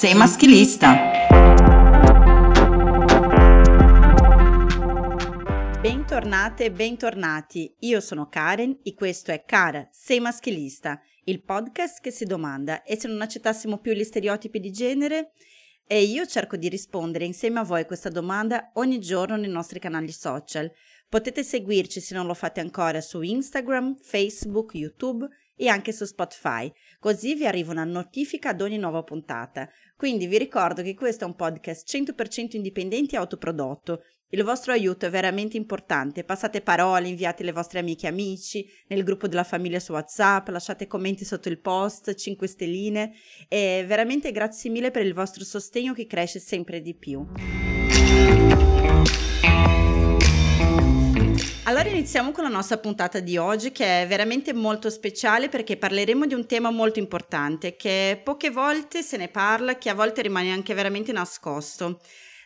Sei maschilista. Bentornate e bentornati, io sono Karen e questo è Cara, sei maschilista, il podcast che si domanda e se non accettassimo più gli stereotipi di genere? E io cerco di rispondere insieme a voi a questa domanda ogni giorno nei nostri canali social. Potete seguirci se non lo fate ancora su Instagram, Facebook, YouTube e anche su Spotify, così vi arriva una notifica ad ogni nuova puntata. Quindi vi ricordo che questo è un podcast 100% indipendente e autoprodotto. Il vostro aiuto è veramente importante. Passate parole, inviate le vostre amiche e amici, nel gruppo della famiglia su WhatsApp, lasciate commenti sotto il post, 5 stelline e veramente grazie mille per il vostro sostegno che cresce sempre di più. Allora iniziamo con la nostra puntata di oggi che è veramente molto speciale perché parleremo di un tema molto importante che poche volte se ne parla, che a volte rimane anche veramente nascosto.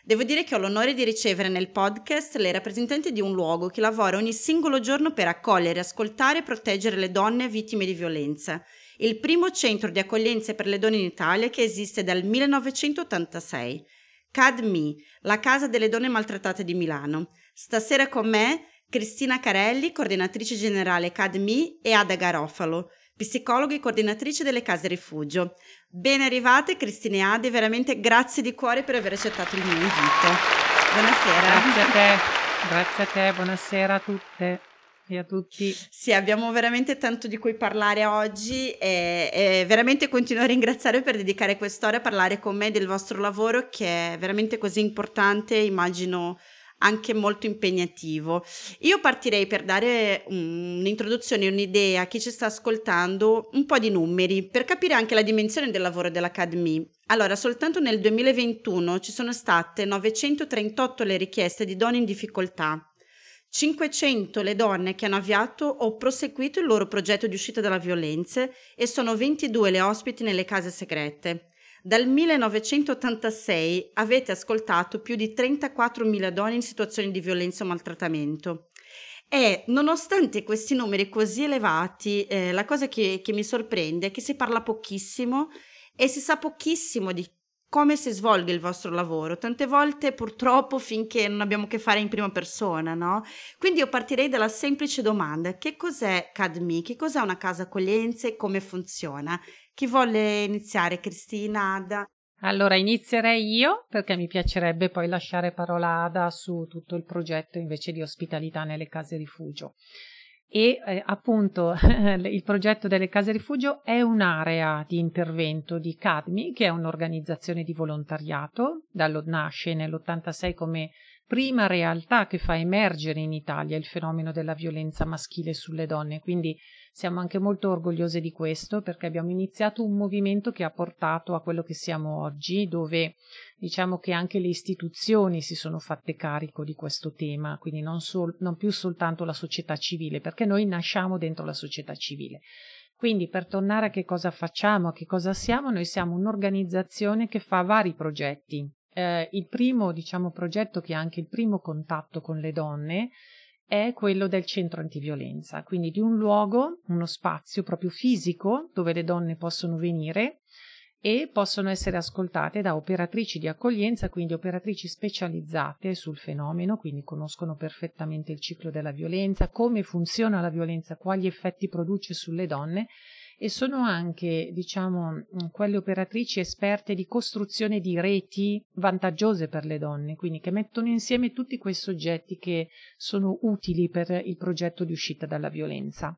Devo dire che ho l'onore di ricevere nel podcast le rappresentanti di un luogo che lavora ogni singolo giorno per accogliere, ascoltare e proteggere le donne vittime di violenza. Il primo centro di accoglienza per le donne in Italia che esiste dal 1986. CADMI, la Casa delle Donne Maltrattate di Milano. Stasera con me Cristina Carelli, coordinatrice generale CADMI e Ada Garofalo, psicologa e coordinatrice delle case rifugio. Ben arrivate Cristina e Ade, veramente grazie di cuore per aver accettato il mio invito. Buonasera. Grazie a te, grazie a te, buonasera a tutte e a tutti. Sì, abbiamo veramente tanto di cui parlare oggi e, e veramente continuo a ringraziare per dedicare quest'ora a parlare con me del vostro lavoro che è veramente così importante, immagino anche molto impegnativo. Io partirei per dare un'introduzione, un'idea a chi ci sta ascoltando, un po' di numeri, per capire anche la dimensione del lavoro dell'Academy. Allora, soltanto nel 2021 ci sono state 938 le richieste di donne in difficoltà. 500 le donne che hanno avviato o proseguito il loro progetto di uscita dalla violenza e sono 22 le ospiti nelle case segrete. Dal 1986 avete ascoltato più di 34.000 donne in situazioni di violenza o maltrattamento. E nonostante questi numeri così elevati, eh, la cosa che, che mi sorprende è che si parla pochissimo e si sa pochissimo di come si svolge il vostro lavoro, tante volte purtroppo finché non abbiamo a che fare in prima persona, no? Quindi io partirei dalla semplice domanda: che cos'è CADMI? Che cos'è una casa accoglienza e come funziona? Chi vuole iniziare, Cristina, Ada? Allora inizierei io perché mi piacerebbe poi lasciare parola Ada su tutto il progetto invece di ospitalità nelle case rifugio. E eh, appunto il progetto delle case rifugio è un'area di intervento di CADMI, che è un'organizzazione di volontariato, dallo, nasce nell'86 come prima realtà che fa emergere in Italia il fenomeno della violenza maschile sulle donne, quindi siamo anche molto orgogliose di questo perché abbiamo iniziato un movimento che ha portato a quello che siamo oggi, dove diciamo che anche le istituzioni si sono fatte carico di questo tema, quindi non, sol- non più soltanto la società civile, perché noi nasciamo dentro la società civile. Quindi per tornare a che cosa facciamo, a che cosa siamo, noi siamo un'organizzazione che fa vari progetti. Eh, il primo, diciamo, progetto che ha anche il primo contatto con le donne è quello del centro antiviolenza, quindi di un luogo, uno spazio proprio fisico dove le donne possono venire e possono essere ascoltate da operatrici di accoglienza, quindi operatrici specializzate sul fenomeno, quindi conoscono perfettamente il ciclo della violenza, come funziona la violenza, quali effetti produce sulle donne e sono anche, diciamo, quelle operatrici esperte di costruzione di reti vantaggiose per le donne, quindi che mettono insieme tutti quei soggetti che sono utili per il progetto di uscita dalla violenza.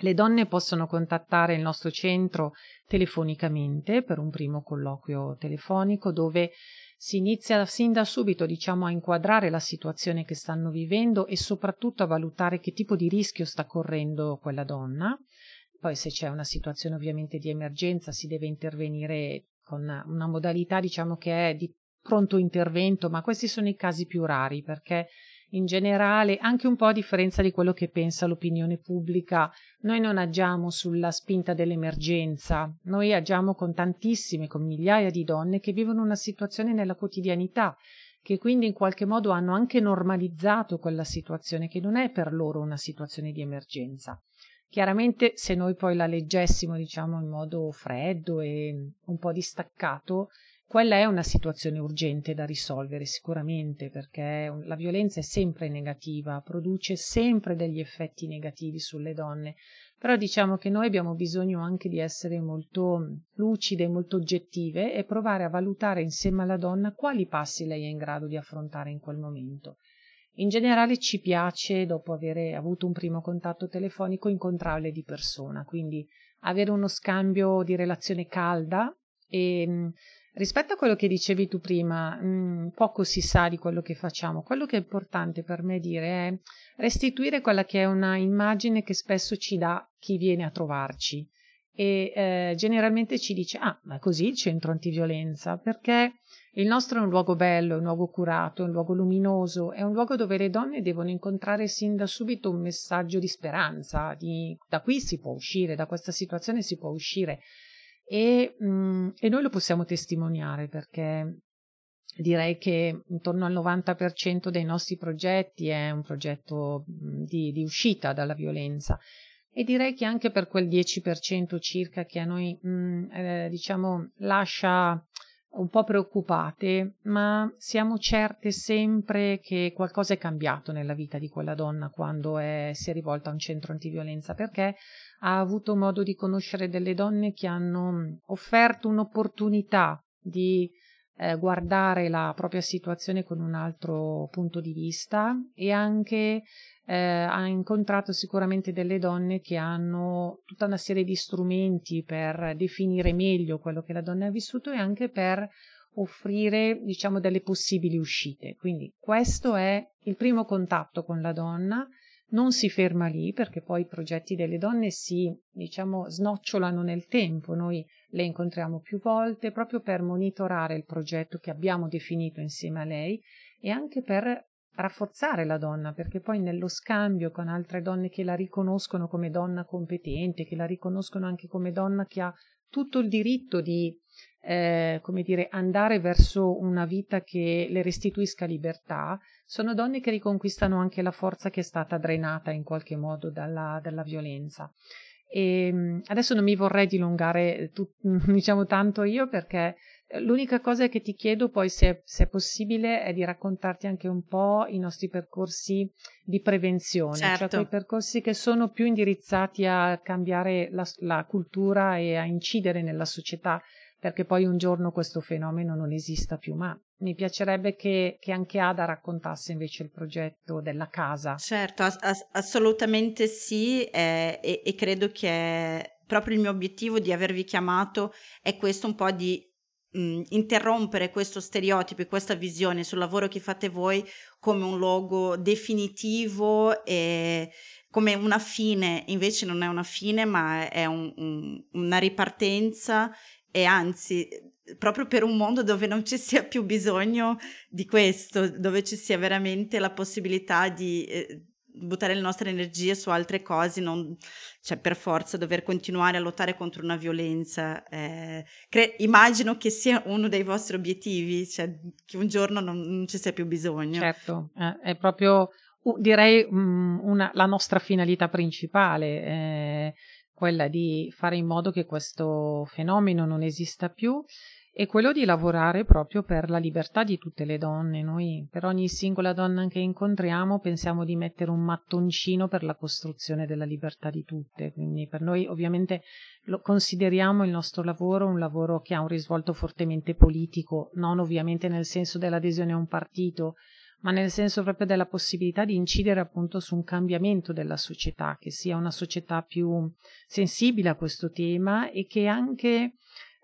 Le donne possono contattare il nostro centro telefonicamente per un primo colloquio telefonico dove si inizia sin da subito diciamo a inquadrare la situazione che stanno vivendo e soprattutto a valutare che tipo di rischio sta correndo quella donna. Poi se c'è una situazione ovviamente di emergenza si deve intervenire con una modalità diciamo che è di pronto intervento, ma questi sono i casi più rari perché in generale, anche un po' a differenza di quello che pensa l'opinione pubblica, noi non agiamo sulla spinta dell'emergenza, noi agiamo con tantissime, con migliaia di donne che vivono una situazione nella quotidianità, che quindi in qualche modo hanno anche normalizzato quella situazione che non è per loro una situazione di emergenza. Chiaramente se noi poi la leggessimo diciamo in modo freddo e un po' distaccato, quella è una situazione urgente da risolvere sicuramente perché la violenza è sempre negativa, produce sempre degli effetti negativi sulle donne, però diciamo che noi abbiamo bisogno anche di essere molto lucide, molto oggettive e provare a valutare insieme alla donna quali passi lei è in grado di affrontare in quel momento. In generale ci piace, dopo aver avuto un primo contatto telefonico, incontrarle di persona, quindi avere uno scambio di relazione calda e Rispetto a quello che dicevi tu prima, mh, mm, poco si sa di quello che facciamo. Quello che è importante per me dire è restituire quella che è una immagine che spesso ci dà chi viene a trovarci e eh, generalmente ci dice ah ma così il centro antiviolenza perché il nostro è un luogo bello, è un luogo curato, è un luogo luminoso, è un luogo dove le donne devono incontrare sin da subito un messaggio di speranza, di da qui si può uscire, da questa situazione si può uscire. E, mh, mm, e noi lo possiamo testimoniare perché direi che intorno al 90% dei nostri progetti è un progetto mm, di, di, uscita dalla violenza. E direi che anche per quel 10% circa che a noi mh, mm, eh, diciamo lascia un po' preoccupate, ma siamo certe sempre che qualcosa è cambiato nella vita di quella donna quando è, si è rivolta a un centro antiviolenza, perché ha avuto modo di conoscere delle donne che hanno offerto un'opportunità di eh, guardare la propria situazione con un altro punto di vista e anche eh, ha incontrato sicuramente delle donne che hanno tutta una serie di strumenti per definire meglio quello che la donna ha vissuto e anche per offrire diciamo delle possibili uscite quindi questo è il primo contatto con la donna non si ferma lì perché poi i progetti delle donne si, diciamo, snocciolano nel tempo. Noi le incontriamo più volte proprio per monitorare il progetto che abbiamo definito insieme a lei e anche per rafforzare la donna, perché poi nello scambio con altre donne che la riconoscono come donna competente, che la riconoscono anche come donna che ha tutto il diritto di eh, come dire, andare verso una vita che le restituisca libertà, sono donne che riconquistano anche la forza che è stata drenata in qualche modo dalla, dalla violenza. E ehm, adesso non mi vorrei dilungare tu, diciamo tanto io perché eh, l'unica cosa che ti chiedo poi se è, se è, possibile è di raccontarti anche un po' i nostri percorsi di prevenzione, cioè certo. cioè quei percorsi che sono più indirizzati a cambiare la, la cultura e a incidere nella società perché poi un giorno questo fenomeno non esista più, ma mi piacerebbe che, che anche Ada raccontasse invece il progetto della casa. Certo, ass- assolutamente sì eh, e, e credo che proprio il mio obiettivo di avervi chiamato è questo un po' di mh, interrompere questo stereotipo e questa visione sul lavoro che fate voi come un luogo definitivo e come una fine, invece non è una fine ma è un, un, una ripartenza e anzi, proprio per un mondo dove non ci sia più bisogno di questo, dove ci sia veramente la possibilità di eh, buttare le nostre energie su altre cose, non cioè per forza dover continuare a lottare contro una violenza. Eh, cre- immagino che sia uno dei vostri obiettivi, cioè che un giorno non, non ci sia più bisogno. Certo, eh, è proprio direi um, una, la nostra finalità principale. Eh, quella di fare in modo che questo fenomeno non esista più e quello di lavorare proprio per la libertà di tutte le donne. Noi per ogni singola donna che incontriamo pensiamo di mettere un mattoncino per la costruzione della libertà di tutte, quindi per noi ovviamente consideriamo il nostro lavoro un lavoro che ha un risvolto fortemente politico, non ovviamente nel senso dell'adesione a un partito, ma nel senso proprio della possibilità di incidere appunto su un cambiamento della società, che sia una società più sensibile a questo tema e che anche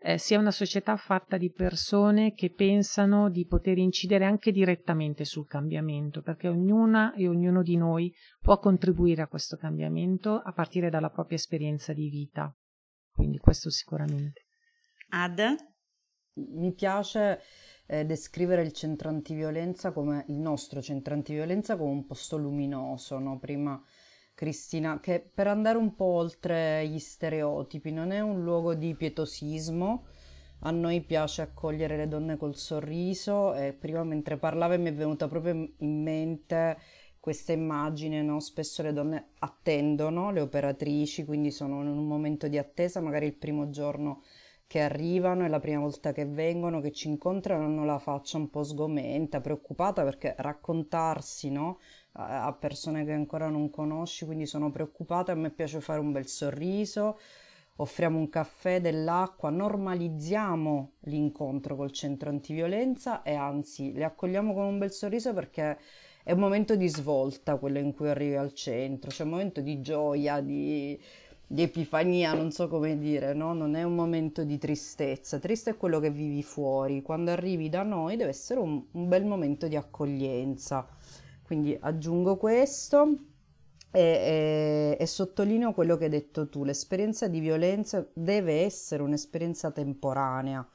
eh, sia una società fatta di persone che pensano di poter incidere anche direttamente sul cambiamento, perché ognuna e ognuno di noi può contribuire a questo cambiamento a partire dalla propria esperienza di vita. Quindi questo sicuramente. Ad? Mi piace eh, descrivere il centro antiviolenza come il nostro centro antiviolenza come un posto luminoso, no? Prima Cristina, che per andare un po' oltre gli stereotipi, non è un luogo di pietosismo. A noi piace accogliere le donne col sorriso e prima mentre parlava mi è venuta proprio in mente questa immagine, no? Spesso le donne attendono, le operatrici, quindi sono in un momento di attesa, magari il primo giorno che arrivano, è la prima volta che vengono, che ci incontrano, hanno la faccia un po' sgomenta, preoccupata perché raccontarsi, no? a persone che ancora non conosci, quindi sono preoccupata, a me piace fare un bel sorriso, offriamo un caffè, dell'acqua, normalizziamo l'incontro col centro antiviolenza e anzi le accogliamo con un bel sorriso perché è un momento di svolta quello in cui arrivi al centro, c'è un momento di gioia, di, di epifania, non so come dire, no? non è un momento di tristezza, triste è quello che vivi fuori, quando arrivi da noi deve essere un, un bel momento di accoglienza. Quindi aggiungo questo e, e, e, sottolineo quello che hai detto tu, l'esperienza di violenza deve essere un'esperienza temporanea,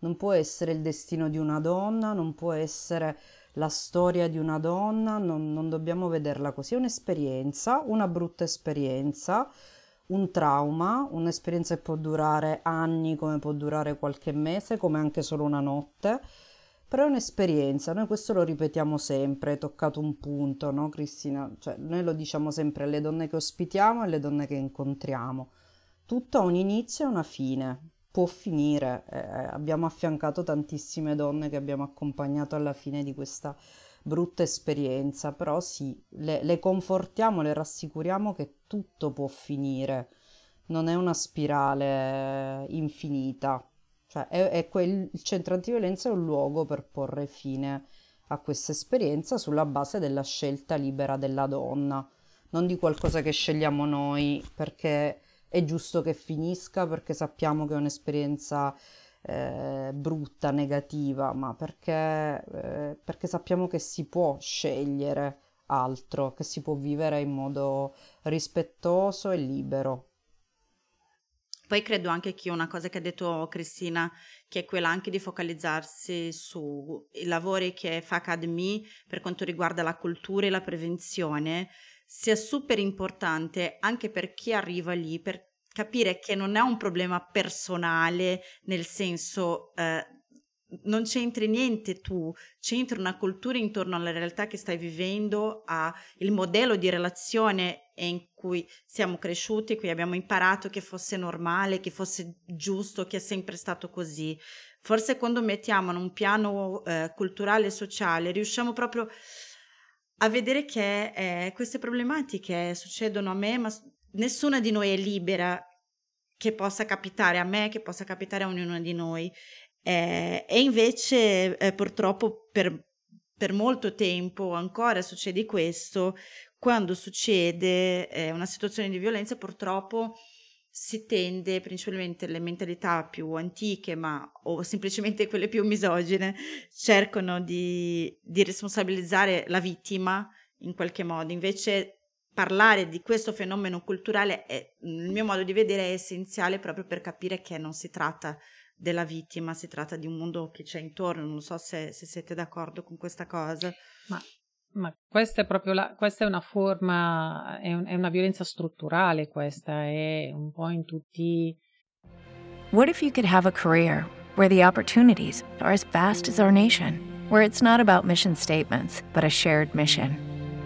non può essere il destino di una donna, non può essere la storia di una donna, non, non dobbiamo vederla così, è un'esperienza, una brutta esperienza, un trauma, un'esperienza che può durare anni come può durare qualche mese, come anche solo una notte però è un'esperienza, noi questo lo ripetiamo sempre, è toccato un punto, no Cristina? Cioè, noi lo diciamo sempre alle donne che ospitiamo e alle donne che incontriamo. Tutto ha un inizio e una fine, può finire. Eh, abbiamo affiancato tantissime donne che abbiamo accompagnato alla fine di questa brutta esperienza, però sì, le, le confortiamo, le rassicuriamo che tutto può finire, non è una spirale infinita. Cioè, è, è quel, il centro antiviolenza è un luogo per porre fine a questa esperienza sulla base della scelta libera della donna, non di qualcosa che scegliamo noi perché è giusto che finisca, perché sappiamo che è un'esperienza eh, brutta, negativa, ma perché, eh, perché sappiamo che si può scegliere altro, che si può vivere in modo rispettoso e libero. Poi credo anche che una cosa che ha detto Cristina, che è quella anche di focalizzarsi sui lavori che fa Academy per quanto riguarda la cultura e la prevenzione, sia super importante anche per chi arriva lì, per capire che non è un problema personale, nel senso eh, non c'entri niente tu, c'entra una cultura intorno alla realtà che stai vivendo, al modello di relazione in cui siamo cresciuti, cui abbiamo imparato che fosse normale, che fosse giusto, che è sempre stato così. Forse quando mettiamo in un piano eh, culturale e sociale riusciamo proprio a vedere che eh, queste problematiche succedono a me, ma nessuna di noi è libera che possa capitare a me, che possa capitare a ognuno di noi. Eh, e invece eh, purtroppo per, per, molto tempo ancora succede questo, quando succede eh, una situazione di violenza purtroppo si tende principalmente le mentalità più antiche, ma o semplicemente quelle più misogine, cercano di, di responsabilizzare la vittima in qualche modo. Invece parlare di questo fenomeno culturale, è, nel mio modo di vedere, è essenziale proprio per capire che non si tratta della vittima, si tratta di un mondo che c'è intorno, non so se, se siete d'accordo con questa cosa. Ma, ma questa è proprio la, questa è una forma, è, un, è una violenza strutturale questa, è un po' in tutti... What if you could have a career where the opportunities are as vast as our nation, where it's not about mission statements, but a shared mission?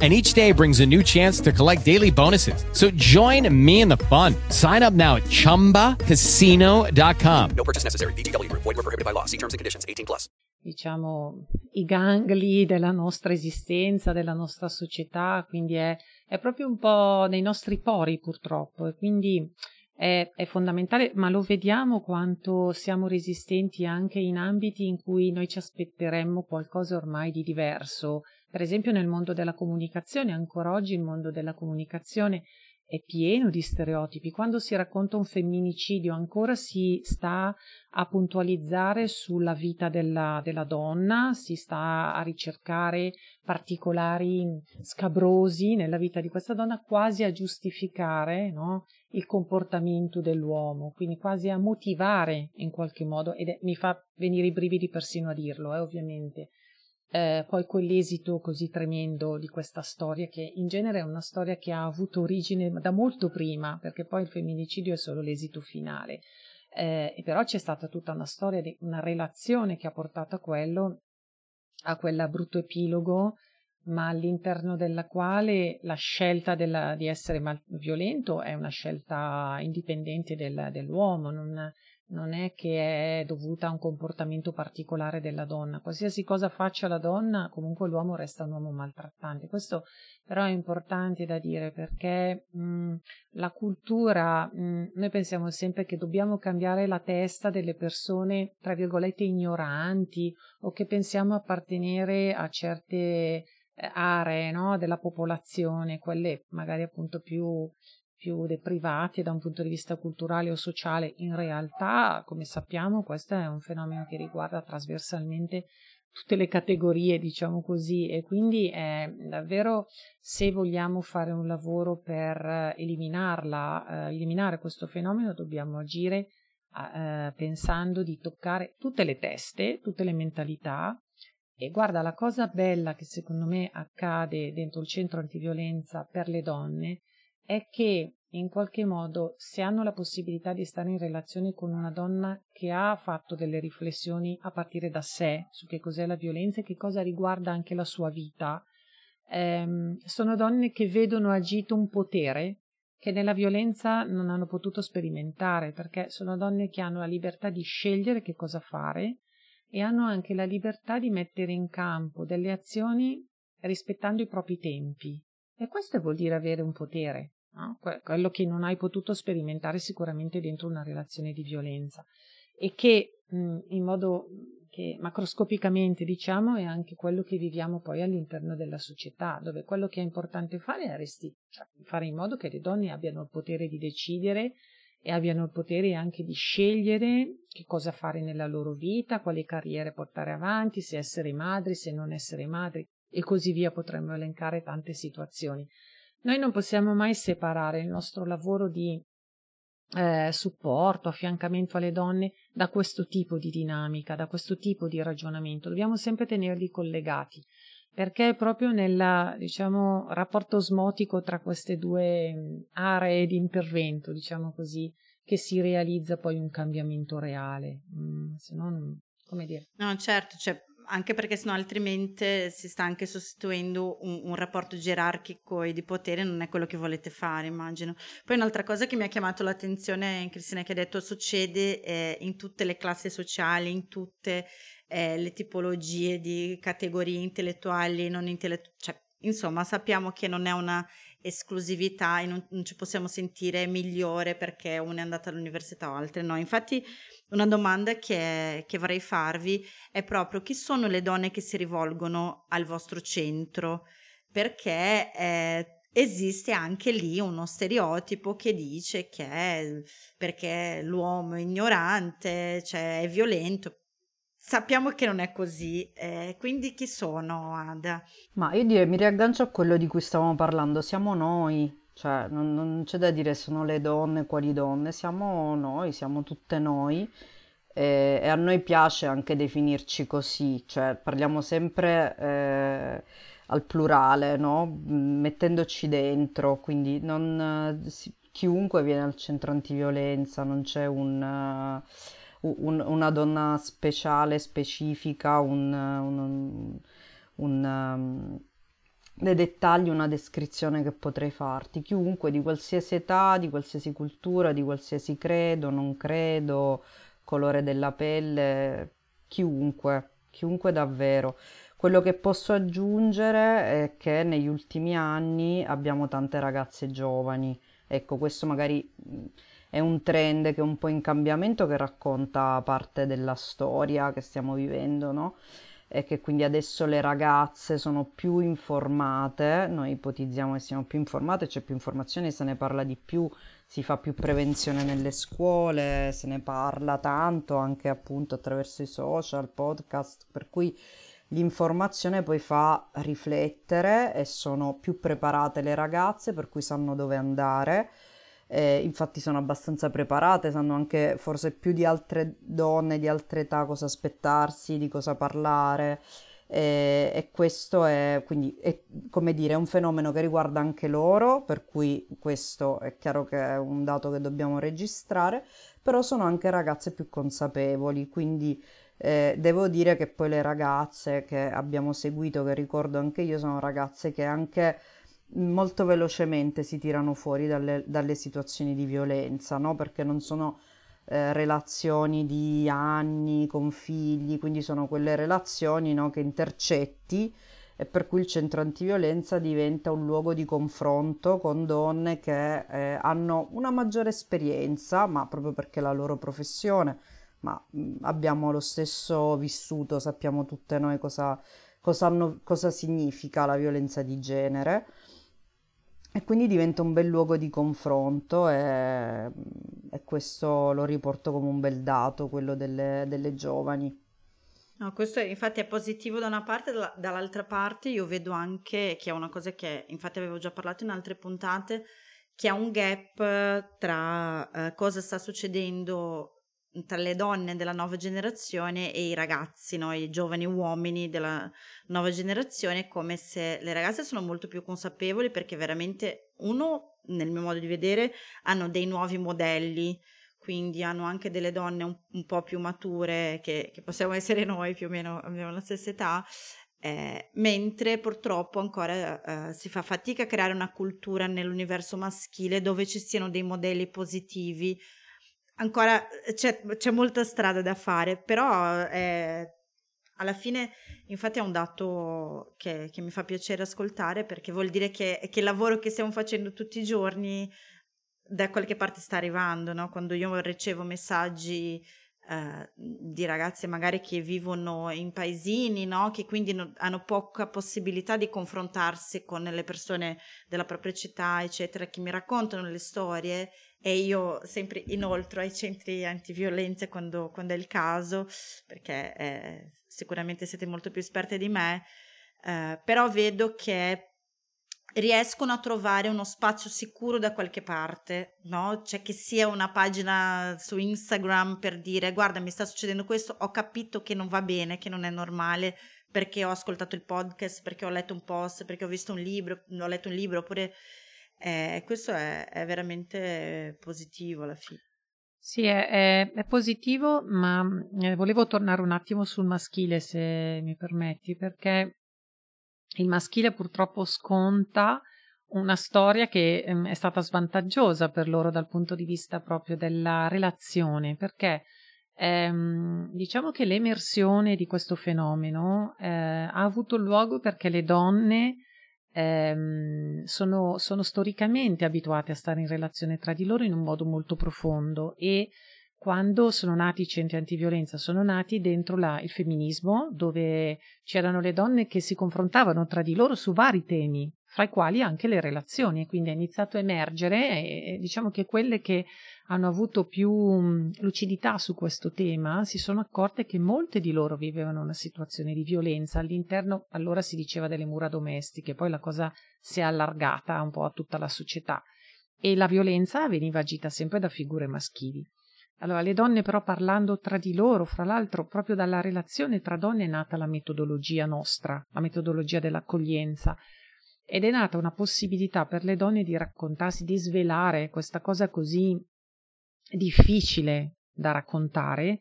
And each day brings a new chance to collect daily bonuses. So join me in the fun. Sign up now at chumbacasino.com. No purchase necessary. VGW Group. Void were prohibited by law. See terms and conditions. 18 plus. diciamo, i gangli della nostra esistenza, della nostra società, quindi è, è proprio un po' nei nostri pori purtroppo e quindi è, è, fondamentale, ma lo vediamo quanto siamo resistenti anche in ambiti in cui noi ci aspetteremmo qualcosa ormai di diverso. Per esempio nel mondo della comunicazione, ancora oggi il mondo della comunicazione è pieno di stereotipi. Quando si racconta un femminicidio ancora si sta a puntualizzare sulla vita della, della donna, si sta a ricercare particolari scabrosi nella vita di questa donna, quasi a giustificare no, il comportamento dell'uomo, quindi quasi a motivare in qualche modo, ed è, mi fa venire i brividi persino a dirlo, eh, ovviamente, eh, poi quell'esito così tremendo di questa storia, che in genere è una storia che ha avuto origine da molto prima, perché poi il femminicidio è solo l'esito finale. Eh, però c'è stata tutta una storia, di, una relazione che ha portato a quello, a quel brutto epilogo, ma all'interno della quale la scelta della, di essere mal, violento è una scelta indipendente del, dell'uomo, non, non è che è dovuta a un comportamento particolare della donna. Qualsiasi cosa faccia la donna, comunque l'uomo resta un uomo maltrattante. Questo però è importante da dire perché mh, la cultura, mh, noi pensiamo sempre che dobbiamo cambiare la testa delle persone, tra virgolette, ignoranti o che pensiamo appartenere a certe eh, aree no, della popolazione, quelle magari appunto più più deprivati da un punto di vista culturale o sociale, in realtà, come sappiamo, questo è un fenomeno che riguarda trasversalmente tutte le categorie, diciamo così, e quindi è davvero se vogliamo fare un lavoro per eliminarla, eh, eliminare questo fenomeno, dobbiamo agire eh, pensando di toccare tutte le teste, tutte le mentalità. E guarda, la cosa bella che secondo me accade dentro il centro antiviolenza per le donne è che in qualche modo se hanno la possibilità di stare in relazione con una donna che ha fatto delle riflessioni a partire da sé su che cos'è la violenza e che cosa riguarda anche la sua vita, ehm, sono donne che vedono agito un potere che nella violenza non hanno potuto sperimentare perché sono donne che hanno la libertà di scegliere che cosa fare e hanno anche la libertà di mettere in campo delle azioni rispettando i propri tempi. E questo vuol dire avere un potere, no? quello che non hai potuto sperimentare sicuramente dentro una relazione di violenza e che mh, in modo che macroscopicamente diciamo è anche quello che viviamo poi all'interno della società, dove quello che è importante fare è resti- cioè, fare in modo che le donne abbiano il potere di decidere e abbiano il potere anche di scegliere che cosa fare nella loro vita, quale carriere portare avanti, se essere madri, se non essere madri e così via potremmo elencare tante situazioni. Noi non possiamo mai separare il nostro lavoro di eh, supporto, affiancamento alle donne da questo tipo di dinamica, da questo tipo di ragionamento. Dobbiamo sempre tenerli collegati perché è proprio nel diciamo, rapporto osmotico tra queste due aree di intervento, diciamo così, che si realizza poi un cambiamento reale. Mm, se no, come dire. No, certo, cioè anche perché sennò altrimenti si sta anche sostituendo un, un, rapporto gerarchico e di potere, non è quello che volete fare, immagino. Poi un'altra cosa che mi ha chiamato l'attenzione, Cristina, che ha detto succede eh, in tutte le classi sociali, in tutte eh, le tipologie di categorie intellettuali, non intellettuali, cioè, insomma sappiamo che non è una esclusività e non, non ci possiamo sentire migliore perché una è andata all'università o altre no. Infatti una domanda che, che, vorrei farvi è proprio chi sono le donne che si rivolgono al vostro centro? Perché eh, esiste anche lì uno stereotipo che dice che perché l'uomo è ignorante, cioè è violento. Sappiamo che non è così, eh, quindi chi sono Ada? Ma io direi, mi riaggancio a quello di cui stavamo parlando, siamo noi, cioè non, non c'è da dire sono le donne, quali donne, siamo noi, siamo tutte noi e, e a noi piace anche definirci così, cioè parliamo sempre eh, al plurale, no? Mettendoci dentro, quindi non, si- chiunque viene al centro antiviolenza, non c'è un... eh, un- una donna speciale, specifica, un, un- un, dei dettagli, una descrizione che potrei farti. Chiunque di qualsiasi età, di qualsiasi cultura, di qualsiasi credo, non credo, colore della pelle, chiunque, chiunque davvero. Quello che posso aggiungere è che negli ultimi anni abbiamo tante ragazze giovani. Ecco, questo magari è un trend che è un po' in cambiamento che racconta parte della storia che stiamo vivendo, no? E che quindi adesso le ragazze sono più informate, noi ipotizziamo che siano più informate, c'è più informazione, se ne parla di più, si fa più prevenzione nelle scuole, se ne parla tanto anche appunto attraverso i social, podcast, per cui l'informazione poi fa riflettere e sono più preparate le ragazze, per cui sanno dove andare eh, infatti sono abbastanza preparate, sanno anche forse più di altre donne di altre età cosa aspettarsi, di cosa parlare. E, e questo è quindi è, come dire, un fenomeno che riguarda anche loro, per cui questo è chiaro che è un dato che dobbiamo registrare, però sono anche ragazze più consapevoli, quindi eh, devo dire che poi le ragazze che abbiamo seguito, che ricordo anche io, sono ragazze che anche molto velocemente si tirano fuori dalle, dalle situazioni di violenza, no? Perché non sono eh, relazioni di anni con figli, quindi sono quelle relazioni, no, che intercetti e per cui il centro antiviolenza diventa un luogo di confronto con donne che eh, hanno una maggiore esperienza, ma proprio perché la loro professione, ma mh, abbiamo lo stesso vissuto, sappiamo tutte noi cosa, cosa, hanno, cosa significa la violenza di genere e quindi diventa un bel luogo di confronto e, e questo lo riporto come un bel dato, quello delle, delle giovani. No, questo infatti è positivo da una parte, dalla- dall'altra parte io vedo anche che è una cosa che infatti avevo già parlato in altre puntate, che ha un gap tra eh, cosa sta succedendo tra le donne della nuova generazione e i ragazzi, no? i giovani uomini della nuova generazione, come se le ragazze sono molto più consapevoli perché veramente, uno, nel mio modo di vedere, hanno dei nuovi modelli, quindi hanno anche delle donne un, un po' più mature, che, che, possiamo essere noi più o meno, abbiamo la stessa età, eh, mentre purtroppo ancora eh, si fa fatica a creare una cultura nell'universo maschile dove ci siano dei modelli positivi ancora c'è, c'è, molta strada da fare, però eh, alla fine infatti è un dato che, che, mi fa piacere ascoltare perché vuol dire che, che, il lavoro che stiamo facendo tutti i giorni da qualche parte sta arrivando, no? quando io ricevo messaggi eh, di ragazze magari che vivono in paesini, no? che quindi no, hanno poca possibilità di confrontarsi con le persone della propria città, eccetera, che mi raccontano le storie e io sempre inoltre ai centri antiviolenza quando, quando è il caso, perché eh, sicuramente siete molto più esperte di me, eh, però vedo che riescono a trovare uno spazio sicuro da qualche parte, no? Cioè che sia una pagina su Instagram per dire guarda mi sta succedendo questo, ho capito che non va bene, che non è normale perché ho ascoltato il podcast, perché ho letto un post, perché ho visto un libro, ho letto un libro, oppure eh, questo è, è, veramente positivo alla fine. Sì, è, è, positivo, ma eh, volevo tornare un attimo sul maschile, se mi permetti, perché il maschile purtroppo sconta una storia che ehm, è stata svantaggiosa per loro dal punto di vista proprio della relazione, perché ehm, diciamo che l'emersione di questo fenomeno eh, ha avuto luogo perché le donne ehm, sono, sono storicamente abituate a stare in relazione tra di loro in un modo molto profondo e quando sono nati i centri antiviolenza, sono nati dentro la, il femminismo, dove c'erano le donne che si confrontavano tra di loro su vari temi, fra i quali anche le relazioni, e quindi è iniziato a emergere e, e diciamo che quelle che hanno avuto più mh, lucidità su questo tema si sono accorte che molte di loro vivevano una situazione di violenza. All'interno, allora si diceva delle mura domestiche, poi la cosa si è allargata un po' a tutta la società. E la violenza veniva agita sempre da figure maschili. Allora, le donne però parlando tra di loro, fra l'altro, proprio dalla relazione tra donne è nata la metodologia nostra, la metodologia dell'accoglienza, ed è nata una possibilità per le donne di raccontarsi, di svelare questa cosa così difficile da raccontare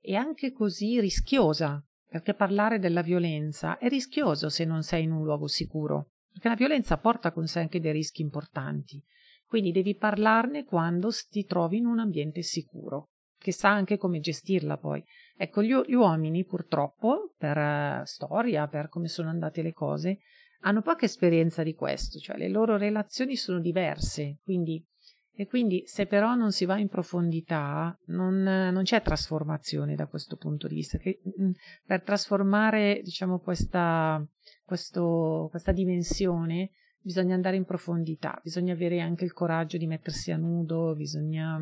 e anche così rischiosa, perché parlare della violenza è rischioso se non sei in un luogo sicuro, perché la violenza porta con sé anche dei rischi importanti. Quindi devi parlarne quando ti trovi in un ambiente sicuro, che sa anche come gestirla poi. Ecco, gli, gli uomini purtroppo, per uh, storia, per come sono andate le cose, hanno poca esperienza di questo, cioè le loro relazioni sono diverse, quindi, e quindi se però non si va in profondità non, non c'è trasformazione da questo punto di vista. Che, mh, per trasformare diciamo, questa, questo, questa dimensione bisogna andare in profondità, bisogna avere anche il coraggio di mettersi a nudo, bisogna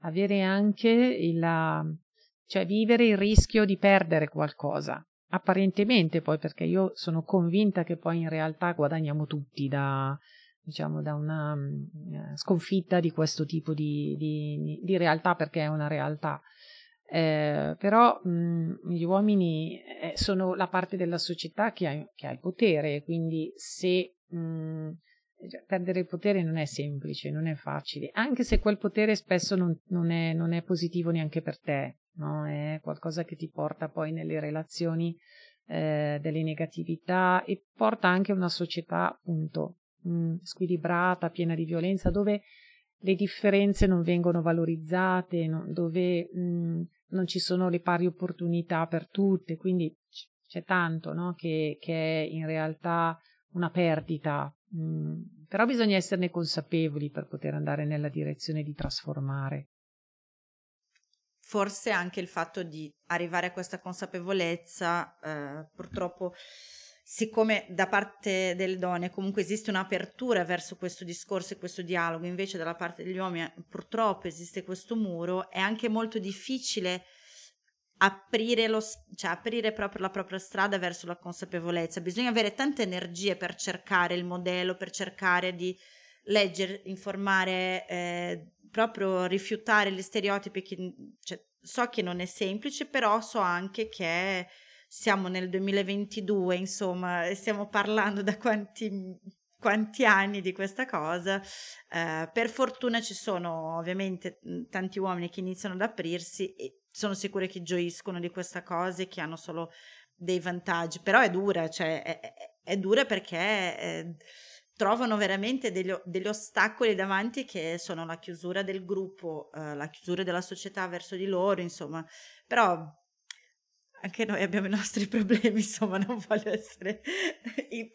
avere anche il, cioè vivere il rischio di perdere qualcosa. Apparentemente poi perché io sono convinta che poi in realtà guadagniamo tutti da, diciamo, da una uh, sconfitta di questo tipo di, di, di, realtà perché è una realtà. Eh, però mh, gli uomini eh, sono la parte della società che ha, che ha il potere, quindi se mh, mm, cioè, perdere il potere non è semplice, non è facile, anche se quel potere spesso non, non, è, non è, positivo neanche per te, no? è qualcosa che ti porta poi nelle relazioni eh, delle negatività e porta anche a una società appunto mh, mm, squilibrata, piena di violenza, dove le differenze non vengono valorizzate, no? dove mh, mm, non ci sono le pari opportunità per tutte, quindi c'è tanto no? che, che in realtà una perdita, mm, però bisogna esserne consapevoli per poter andare nella direzione di trasformare. Forse anche il fatto di arrivare a questa consapevolezza, eh, purtroppo, siccome da parte delle donne comunque esiste un'apertura verso questo discorso e questo dialogo, invece dalla parte degli uomini purtroppo esiste questo muro, è anche molto difficile aprire, lo, cioè aprire proprio la propria strada verso la consapevolezza. Bisogna avere tante energie per cercare il modello, per cercare di leggere, informare, eh, proprio rifiutare gli stereotipi. Che, cioè, so che non è semplice, però so anche che siamo nel 2022, insomma, stiamo parlando da quanti quanti anni di questa cosa. Eh, per fortuna ci sono ovviamente tanti uomini che iniziano ad aprirsi e sono sicura che gioiscono di questa cosa e che hanno solo dei vantaggi, però è dura, cioè è, è, è dura perché eh, trovano veramente degli, degli, ostacoli davanti che sono la chiusura del gruppo, eh, la chiusura della società verso di loro, insomma, però anche noi abbiamo i nostri problemi, insomma, non voglio essere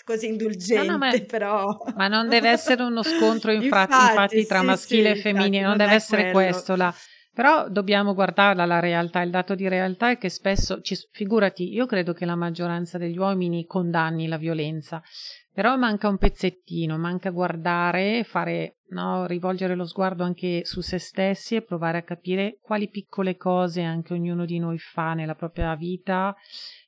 così indulgente, no, no, ma, però... Ma non deve essere uno scontro infatti, infatti, infatti tra sì, maschile sì, e femminile, non, non deve essere quello. questo la però dobbiamo guardarla la realtà, il dato di realtà è che spesso, ci, figurati, io credo che la maggioranza degli uomini condanni la violenza, però manca un pezzettino, manca guardare, fare, no, rivolgere lo sguardo anche su se stessi e provare a capire quali piccole cose anche ognuno di noi fa nella propria vita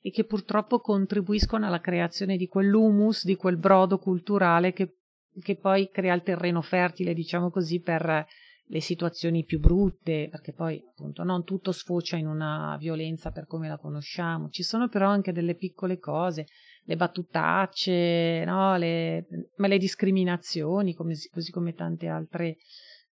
e che purtroppo contribuiscono alla creazione di quell'humus, di quel brodo culturale che, che poi crea il terreno fertile, diciamo così, per le situazioni più brutte, perché poi appunto non tutto sfocia in una violenza per come la conosciamo, ci sono però anche delle piccole cose, le battutacce, no? le, ma le discriminazioni, come, così come tante altre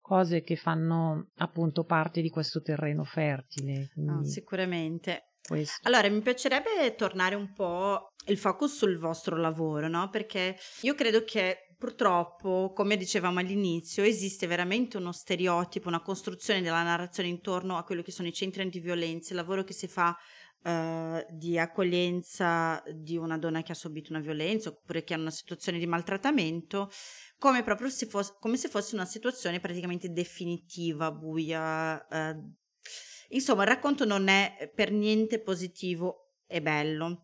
cose che fanno appunto parte di questo terreno fertile. No, sicuramente. Questo. Allora, mi piacerebbe tornare un po' il focus sul vostro lavoro, no? Perché io credo che Purtroppo, come dicevamo all'inizio, esiste veramente uno stereotipo, una costruzione della narrazione intorno a quello che sono i centri antiviolenza, il lavoro che si fa eh, di accoglienza di una donna che ha subito una violenza oppure che ha una situazione di maltrattamento, come proprio se fosse, come se fosse una situazione praticamente definitiva, buia, eh, Insomma, il racconto non è per niente positivo e bello.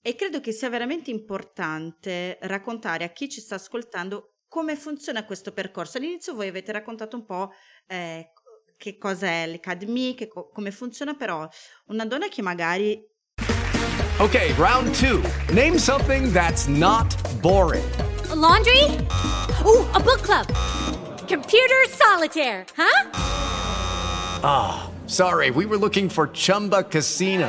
E credo che sia veramente importante raccontare a chi ci sta ascoltando come funziona questo percorso. All'inizio voi avete raccontato un po' eh, che cosa è l'Academy, che co- come funziona, però una donna che magari Okay, round two. Name something that's not boring. A laundry? Ooh, a book club. Computer solitaire, huh? Ah, sorry, we were looking for Chumba Casino.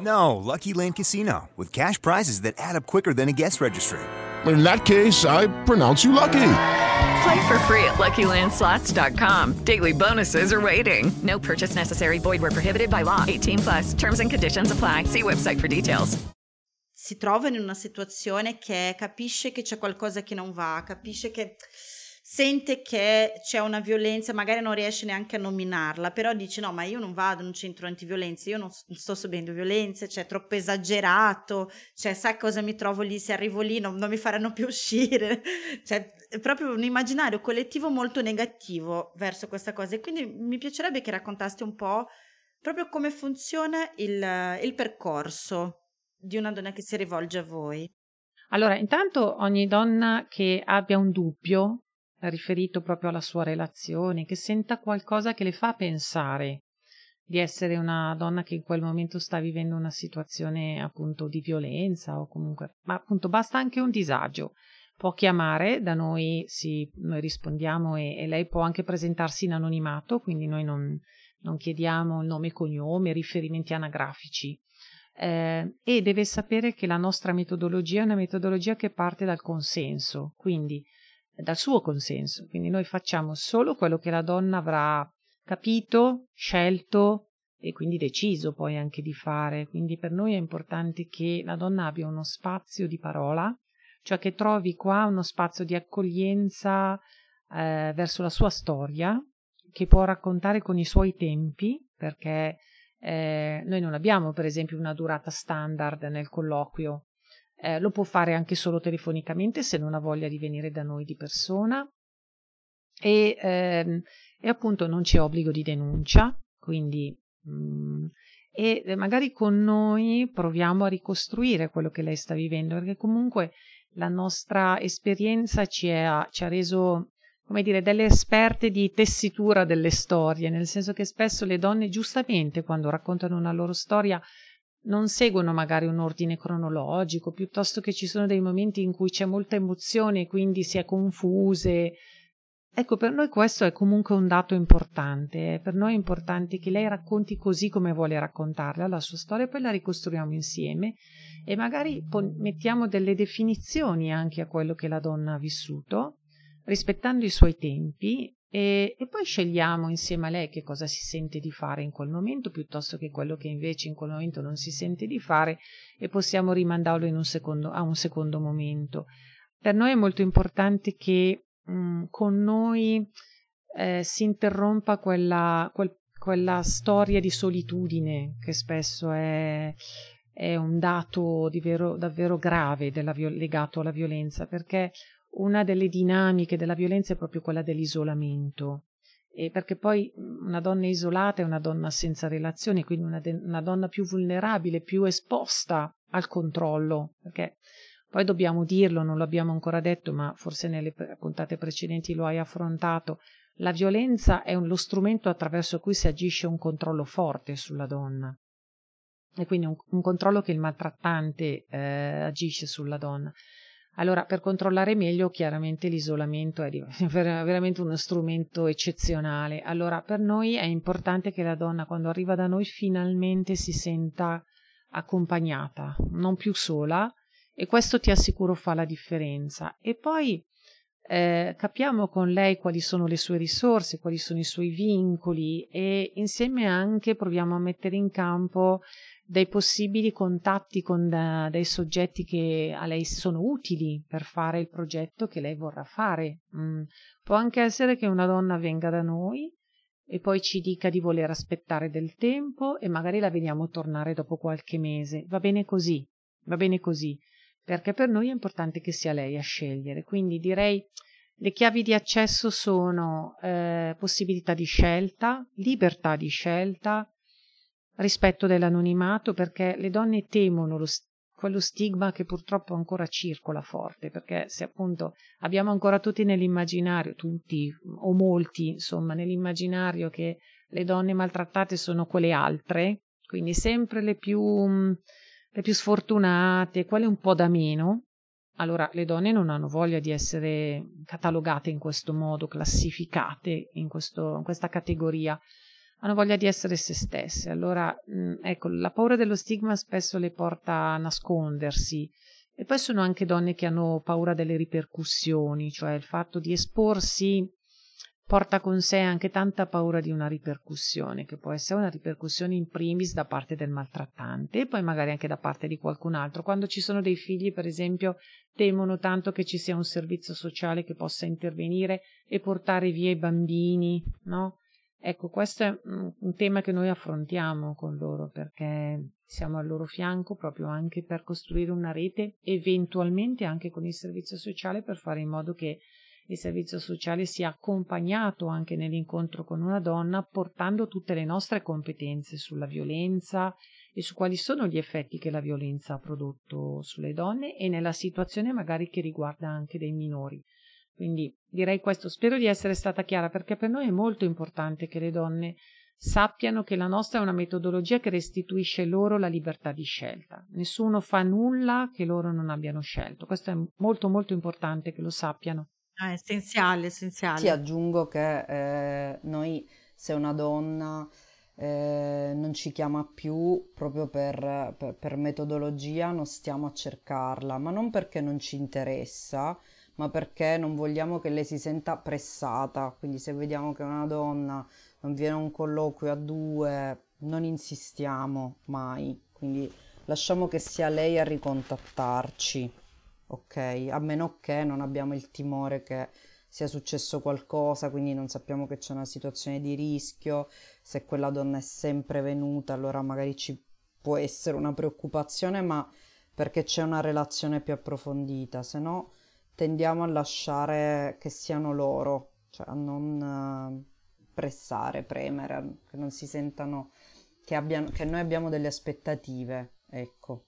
No, Lucky Land Casino, with cash prizes that add up quicker than a guest registry. In that case, I pronounce you lucky. Play for free at LuckyLandSlots.com. Daily bonuses are waiting. No purchase necessary. Void where prohibited by law. 18 plus. Terms and conditions apply. See website for details. si trovano in una situazione che capisce che c'è qualcosa che non va, capisce che sente che c'è una violenza, magari non riesce neanche a nominarla, però dice no, ma io non vado in un centro antiviolenza, io non, sto subendo violenze, cioè è troppo esagerato, cioè sai cosa mi trovo lì, se arrivo lì non, non mi faranno più uscire, cioè è proprio un immaginario collettivo molto negativo verso questa cosa e quindi mi piacerebbe che raccontaste un po' proprio come funziona il, il percorso di una donna che si rivolge a voi. Allora, intanto ogni donna che abbia un dubbio riferito proprio alla sua relazione, che senta qualcosa che le fa pensare di essere una donna che in quel momento sta vivendo una situazione appunto di violenza o comunque, ma appunto basta anche un disagio. Può chiamare, da noi, si, noi rispondiamo e, e, lei può anche presentarsi in anonimato, quindi noi non, non chiediamo il nome e cognome, riferimenti anagrafici. Eh, e deve sapere che la nostra metodologia è una metodologia che parte dal consenso, quindi dal suo consenso. Quindi noi facciamo solo quello che la donna avrà capito, scelto e quindi deciso poi anche di fare. Quindi per noi è importante che la donna abbia uno spazio di parola, cioè che trovi qua uno spazio di accoglienza eh, verso la sua storia, che può raccontare con i suoi tempi, perché eh, noi non abbiamo per esempio una durata standard nel colloquio, eh, lo può fare anche solo telefonicamente se non ha voglia di venire da noi di persona. E, ehm, e appunto non c'è obbligo di denuncia, quindi mh, mm, e magari con noi proviamo a ricostruire quello che lei sta vivendo, perché comunque la nostra esperienza ci, è, ci ha reso come dire, delle esperte di tessitura delle storie, nel senso che spesso le donne, giustamente, quando raccontano una loro storia, non seguono magari un ordine cronologico, piuttosto che ci sono dei momenti in cui c'è molta emozione e quindi si è confuse. Ecco, per noi questo è comunque un dato importante. Per noi è importante che lei racconti così come vuole raccontarla, la sua storia, poi la ricostruiamo insieme e magari mettiamo delle definizioni anche a quello che la donna ha vissuto rispettando i suoi tempi e, e, poi scegliamo insieme a lei che cosa si sente di fare in quel momento piuttosto che quello che invece in quel momento non si sente di fare e possiamo rimandarlo un secondo, a un secondo momento. Per noi è molto importante che mh, mm, con noi eh, si interrompa quella, quel, quella storia di solitudine che spesso è, è un dato vero, davvero grave della, legato alla violenza perché una delle dinamiche della violenza è proprio quella dell'isolamento. E perché poi una donna isolata è una donna senza relazioni, quindi una, de- una donna più vulnerabile, più esposta al controllo, perché poi dobbiamo dirlo, non l'abbiamo ancora detto, ma forse nelle puntate precedenti lo hai affrontato, la violenza è un, lo strumento attraverso cui si agisce un controllo forte sulla donna. E quindi un, un controllo che il maltrattante eh, agisce sulla donna. Allora, per controllare meglio, chiaramente l'isolamento è veramente uno strumento eccezionale. Allora, per noi è importante che la donna, quando arriva da noi, finalmente si senta accompagnata, non più sola, e questo ti assicuro fa la differenza. E poi eh, capiamo con lei quali sono le sue risorse, quali sono i suoi vincoli e insieme anche proviamo a mettere in campo dei possibili contatti con da, dei soggetti che a lei sono utili per fare il progetto che lei vorrà fare. Mm. Può anche essere che una donna venga da noi e poi ci dica di voler aspettare del tempo e magari la vediamo tornare dopo qualche mese. Va bene così, va bene così, perché per noi è importante che sia lei a scegliere. Quindi direi le chiavi di accesso sono eh, possibilità di scelta, libertà di scelta, rispetto dell'anonimato perché le donne temono lo, quello stigma che purtroppo ancora circola forte, perché se appunto abbiamo ancora tutti nell'immaginario, tutti o molti, insomma, nell'immaginario che le donne maltrattate sono quelle altre, quindi sempre le più, le più sfortunate, quelle un po' da meno, allora le donne non hanno voglia di essere catalogate in questo modo, classificate in, questo, in questa categoria hanno voglia di essere se stesse. Allora, mm, ecco, la paura dello stigma spesso le porta a nascondersi. E poi sono anche donne che hanno paura delle ripercussioni, cioè il fatto di esporsi porta con sé anche tanta paura di una ripercussione, che può essere una ripercussione in primis da parte del maltrattante e poi magari anche da parte di qualcun altro. Quando ci sono dei figli, per esempio, temono tanto che ci sia un servizio sociale che possa intervenire e portare via i bambini, no? Ecco, questo è un tema che noi affrontiamo con loro perché siamo al loro fianco proprio anche per costruire una rete, eventualmente anche con il servizio sociale per fare in modo che il servizio sociale sia accompagnato anche nell'incontro con una donna, portando tutte le nostre competenze sulla violenza e su quali sono gli effetti che la violenza ha prodotto sulle donne e nella situazione magari che riguarda anche dei minori. Quindi direi questo, spero di essere stata chiara perché per noi è molto importante che le donne sappiano che la nostra è una metodologia che restituisce loro la libertà di scelta. Nessuno fa nulla che loro non abbiano scelto. Questo è molto molto importante che lo sappiano. Ah, è essenziale, essenziale. Ti aggiungo che eh, noi se una donna eh, non ci chiama più proprio per, per, per metodologia, non stiamo a cercarla, ma non perché non ci interessa, ma perché non vogliamo che lei si senta pressata. Quindi se vediamo che una donna non viene a un colloquio a due, non insistiamo mai. Quindi lasciamo che sia lei a ricontattarci, ok? A meno che non abbiamo il timore che sia successo qualcosa, quindi non sappiamo che c'è una situazione di rischio, se quella donna è sempre venuta, allora magari ci può essere una preoccupazione, ma perché c'è una relazione più approfondita, se no tendiamo a lasciare che siano loro, cioè a non uh, pressare, premere, che non si sentano che, abbiano, che noi abbiamo delle aspettative, ecco.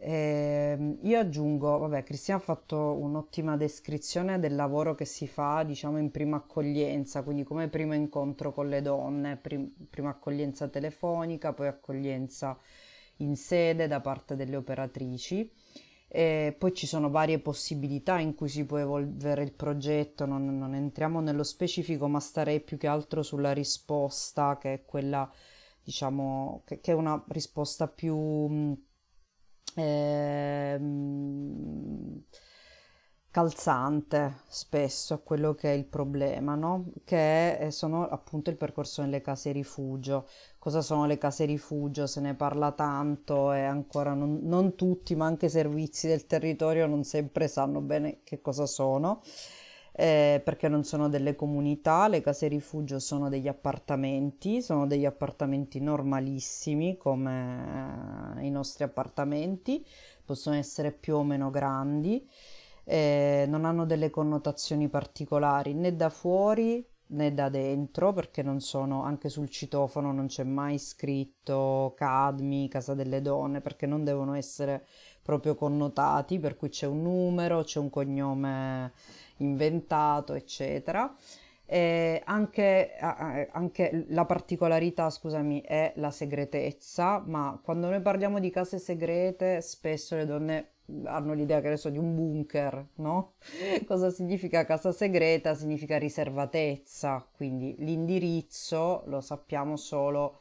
E ehm, io aggiungo, vabbè, Cristina ha fatto un'ottima descrizione del lavoro che si fa, diciamo, in prima accoglienza, quindi come primo incontro con le donne, prim- prima accoglienza telefonica, poi accoglienza in sede da parte delle operatrici. E poi ci sono varie possibilità in cui si può evolvere il progetto, non, non, entriamo nello specifico, ma starei più che altro sulla risposta, che è quella, diciamo, che, che è una risposta più... Eh, calzante spesso quello che è il problema, no? che sono appunto il percorso nelle case rifugio. Cosa sono le case rifugio? Se ne parla tanto e ancora non, non tutti, ma anche i servizi del territorio non sempre sanno bene che cosa sono. Eh, perché non sono delle comunità, le case rifugio sono degli appartamenti, sono degli appartamenti normalissimi come eh, i nostri appartamenti, possono essere più o meno grandi eh, non hanno delle connotazioni particolari né da fuori né da dentro perché non sono anche sul citofono non c'è mai scritto Cadmi, Casa delle Donne perché non devono essere proprio connotati per cui c'è un numero, c'è un cognome inventato eccetera e anche, anche, la particolarità, scusami, è la segretezza, ma quando noi parliamo di case segrete, spesso le donne hanno l'idea, che adesso di un bunker, no? Cosa significa casa segreta? Significa riservatezza, quindi l'indirizzo lo sappiamo solo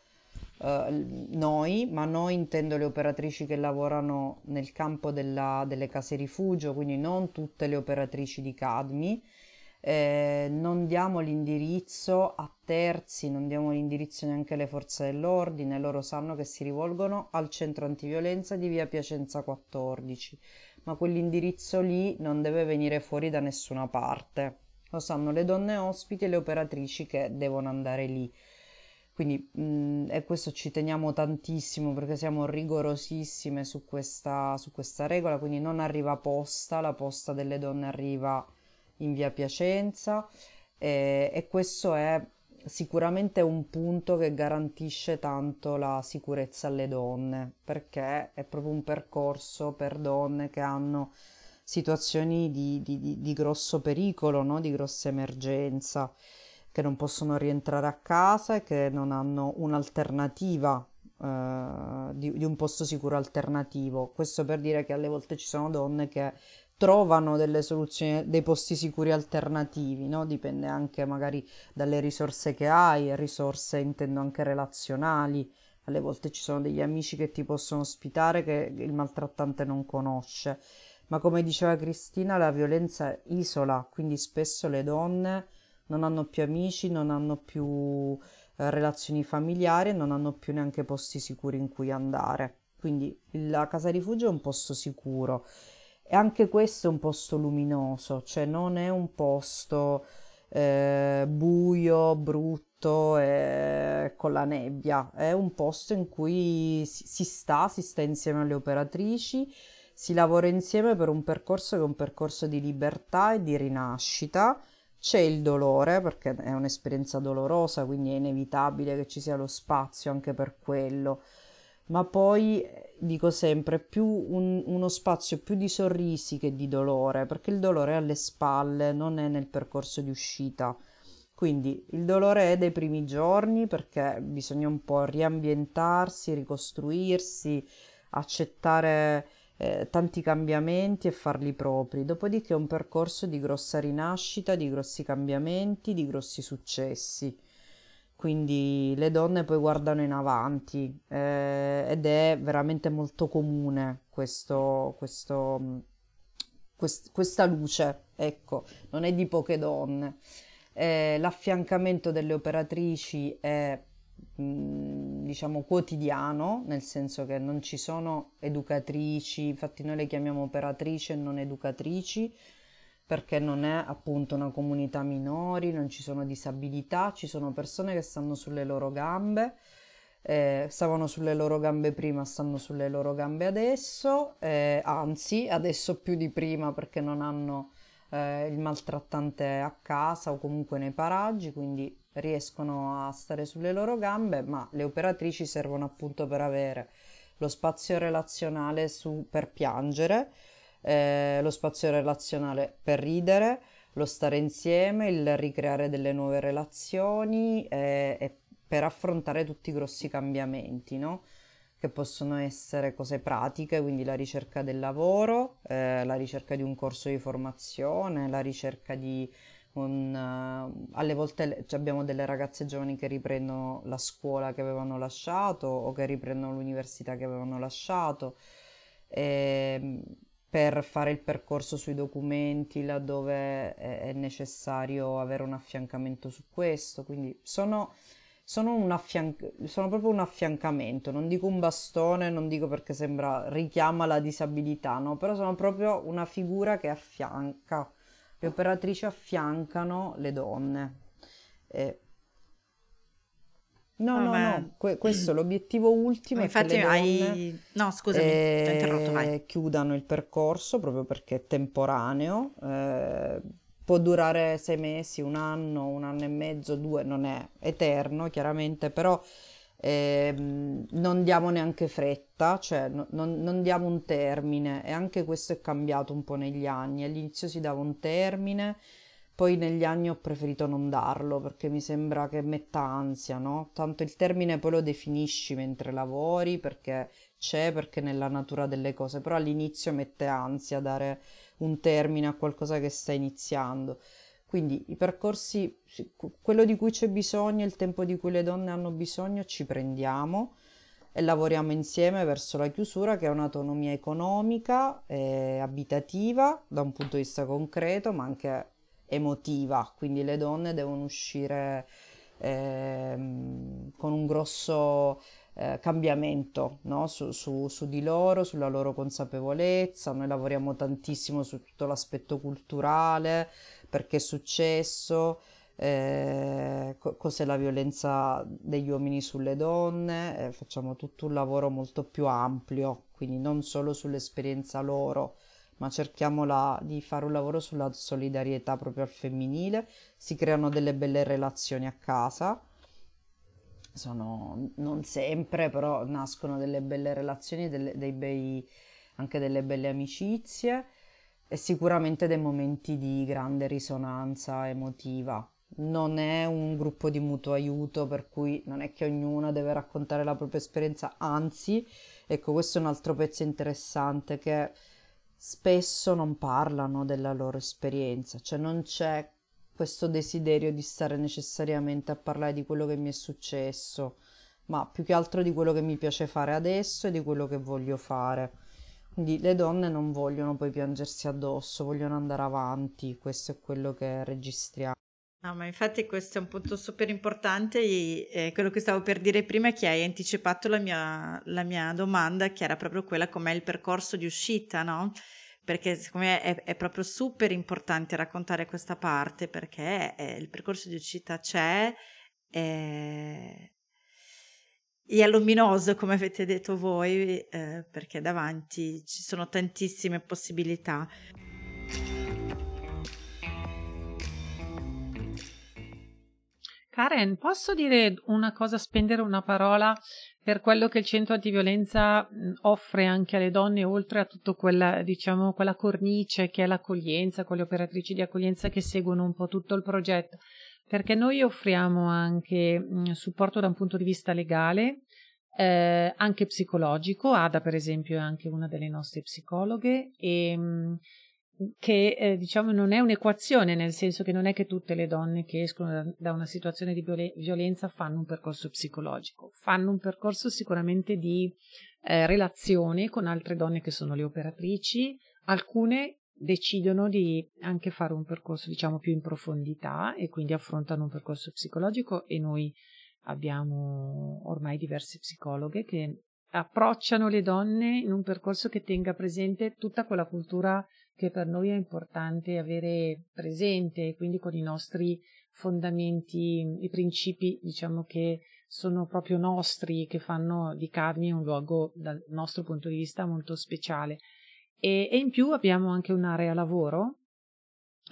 eh, noi, ma noi intendo le operatrici che lavorano nel campo della- delle case rifugio, quindi non tutte le operatrici di Cadmi. Eh, non diamo l'indirizzo a terzi, non diamo l'indirizzo neanche alle forze dell'ordine, loro sanno che si rivolgono al centro antiviolenza di via Piacenza 14, ma quell'indirizzo lì non deve venire fuori da nessuna parte. Lo sanno le donne ospiti e le operatrici che devono andare lì. Quindi, mh, e questo ci teniamo tantissimo perché siamo rigorosissime su questa, su questa regola, quindi non arriva posta, la posta delle donne arriva in via Piacenza e, e questo è sicuramente un punto che garantisce tanto la sicurezza alle donne perché è proprio un percorso per donne che hanno situazioni di, di, di, di grosso pericolo, no? di grossa emergenza che non possono rientrare a casa e che non hanno un'alternativa, eh, di, di un posto sicuro alternativo. Questo per dire che alle volte ci sono donne che trovano delle soluzioni, dei posti sicuri alternativi, no? Dipende anche magari dalle risorse che hai, risorse intendo anche relazionali. Alle volte ci sono degli amici che ti possono ospitare che il maltrattante non conosce. Ma come diceva Cristina, la violenza isola, quindi spesso le donne non hanno più amici, non hanno più eh, relazioni familiari, non hanno più neanche posti sicuri in cui andare. Quindi la casa rifugio è un posto sicuro. E anche questo è un posto luminoso, cioè non è un posto eh, buio, brutto e con la nebbia, è un posto in cui si, si sta, si sta insieme alle operatrici, si lavora insieme per un percorso che è un percorso di libertà e di rinascita c'è il dolore perché è un'esperienza dolorosa, quindi è inevitabile che ci sia lo spazio anche per quello, ma poi eh, dico sempre più un- uno spazio più di sorrisi che di dolore, perché il dolore è alle spalle, non è nel percorso di uscita. Quindi il dolore è dei primi giorni perché bisogna un po' riambientarsi, ricostruirsi, accettare eh, tanti cambiamenti e farli propri. Dopodiché un percorso di grossa rinascita, di grossi cambiamenti, di grossi successi. Quindi le donne poi guardano in avanti eh, ed è veramente molto comune questo, questo, quest, questa luce, ecco, non è di poche donne. Eh, l'affiancamento delle operatrici è diciamo quotidiano, nel senso che non ci sono educatrici, infatti noi le chiamiamo operatrici e non educatrici, perché non è appunto una comunità minori, non ci sono disabilità, ci sono persone che stanno sulle loro gambe, eh, stavano sulle loro gambe prima, stanno sulle loro gambe adesso, eh, anzi adesso più di prima perché non hanno eh, il maltrattante a casa o comunque nei paraggi, quindi riescono a stare sulle loro gambe, ma le operatrici servono appunto per avere lo spazio relazionale su, per piangere, eh, lo spazio relazionale per ridere, lo stare insieme, il ricreare delle nuove relazioni eh, e per affrontare tutti i grossi cambiamenti, no? che possono essere cose pratiche, quindi la ricerca del lavoro, eh, la ricerca di un corso di formazione, la ricerca di un... Uh, alle volte abbiamo delle ragazze giovani che riprendono la scuola che avevano lasciato o che riprendono l'università che avevano lasciato. E, ehm, per fare il percorso sui documenti laddove è necessario avere un affiancamento su questo, quindi sono sono, un affianc- sono proprio un affiancamento, non dico un bastone, non dico perché sembra richiama la disabilità, no? Però sono proprio una figura che affianca, le operatrici affiancano le donne. E... No, no, no, que- questo è l'obiettivo ultimo. Infatti è che hai... No, scusami, eh, ti ho interrotto, vai. chiudano il percorso proprio perché è temporaneo. Eh, può durare sei mesi, un anno, un anno e mezzo, due, non è eterno chiaramente, però ehm, non diamo neanche fretta, cioè no, non, non, diamo un termine e anche questo è cambiato un po' negli anni. All'inizio si dava un termine, poi negli anni ho preferito non darlo perché mi sembra che metta ansia, no? Tanto il termine poi lo definisci mentre lavori perché c'è, perché nella natura delle cose, però all'inizio mette ansia dare un termine a qualcosa che sta iniziando. Quindi i percorsi, quello di cui c'è bisogno, il tempo di cui le donne hanno bisogno, ci prendiamo e lavoriamo insieme verso la chiusura che è un'autonomia economica e abitativa da un punto di vista concreto ma anche emotiva, quindi le donne devono uscire ehm, con un grosso eh, cambiamento no? su, su, su, di loro, sulla loro consapevolezza. Noi lavoriamo tantissimo su tutto l'aspetto culturale, perché è successo, eh, co- cos'è la violenza degli uomini sulle donne, eh, facciamo tutto un lavoro molto più ampio, quindi non solo sull'esperienza loro, ma cerchiamo la, di fare un lavoro sulla solidarietà proprio al femminile, si creano delle belle relazioni a casa, sono non sempre, però nascono delle belle relazioni, delle, dei bei, anche delle belle amicizie e sicuramente dei momenti di grande risonanza emotiva. Non è un gruppo di mutuo aiuto, per cui non è che ognuno deve raccontare la propria esperienza, anzi, ecco, questo è un altro pezzo interessante che spesso non parlano della loro esperienza, cioè non c'è questo desiderio di stare necessariamente a parlare di quello che mi è successo, ma più che altro di quello che mi piace fare adesso e di quello che voglio fare. Quindi le donne non vogliono poi piangersi addosso, vogliono andare avanti, questo è quello che registriamo. No, ma infatti questo è un punto super importante. E, quello che stavo per dire prima è che hai anticipato la mia, la mia domanda, che era proprio quella com'è il percorso di uscita, no? perché secondo me è, è, proprio super importante raccontare questa parte perché è, il percorso di uscita c'è è, è luminoso come avete detto voi eh, perché davanti ci sono tantissime possibilità. Karen, posso dire una cosa, spendere una parola per quello che il centro antiviolenza offre anche alle donne, oltre a tutta quella, diciamo, quella cornice che è l'accoglienza, con le operatrici di accoglienza che seguono un po' tutto il progetto, perché noi offriamo anche supporto da un punto di vista legale, eh, anche psicologico. Ada, per esempio, è anche una delle nostre psicologhe e che eh, diciamo non è un'equazione, nel senso che non è che tutte le donne che escono da, da una situazione di violenza fanno un percorso psicologico, fanno un percorso sicuramente di eh, relazione con altre donne che sono le operatrici, alcune decidono di anche fare un percorso diciamo più in profondità e quindi affrontano un percorso psicologico e noi abbiamo ormai diverse psicologhe che approcciano le donne in un percorso che tenga presente tutta quella cultura che per noi è importante avere presente, quindi con i nostri fondamenti, i principi, diciamo che sono proprio nostri, che fanno di Carmi un luogo dal nostro punto di vista molto speciale. E, e in più abbiamo anche un'area lavoro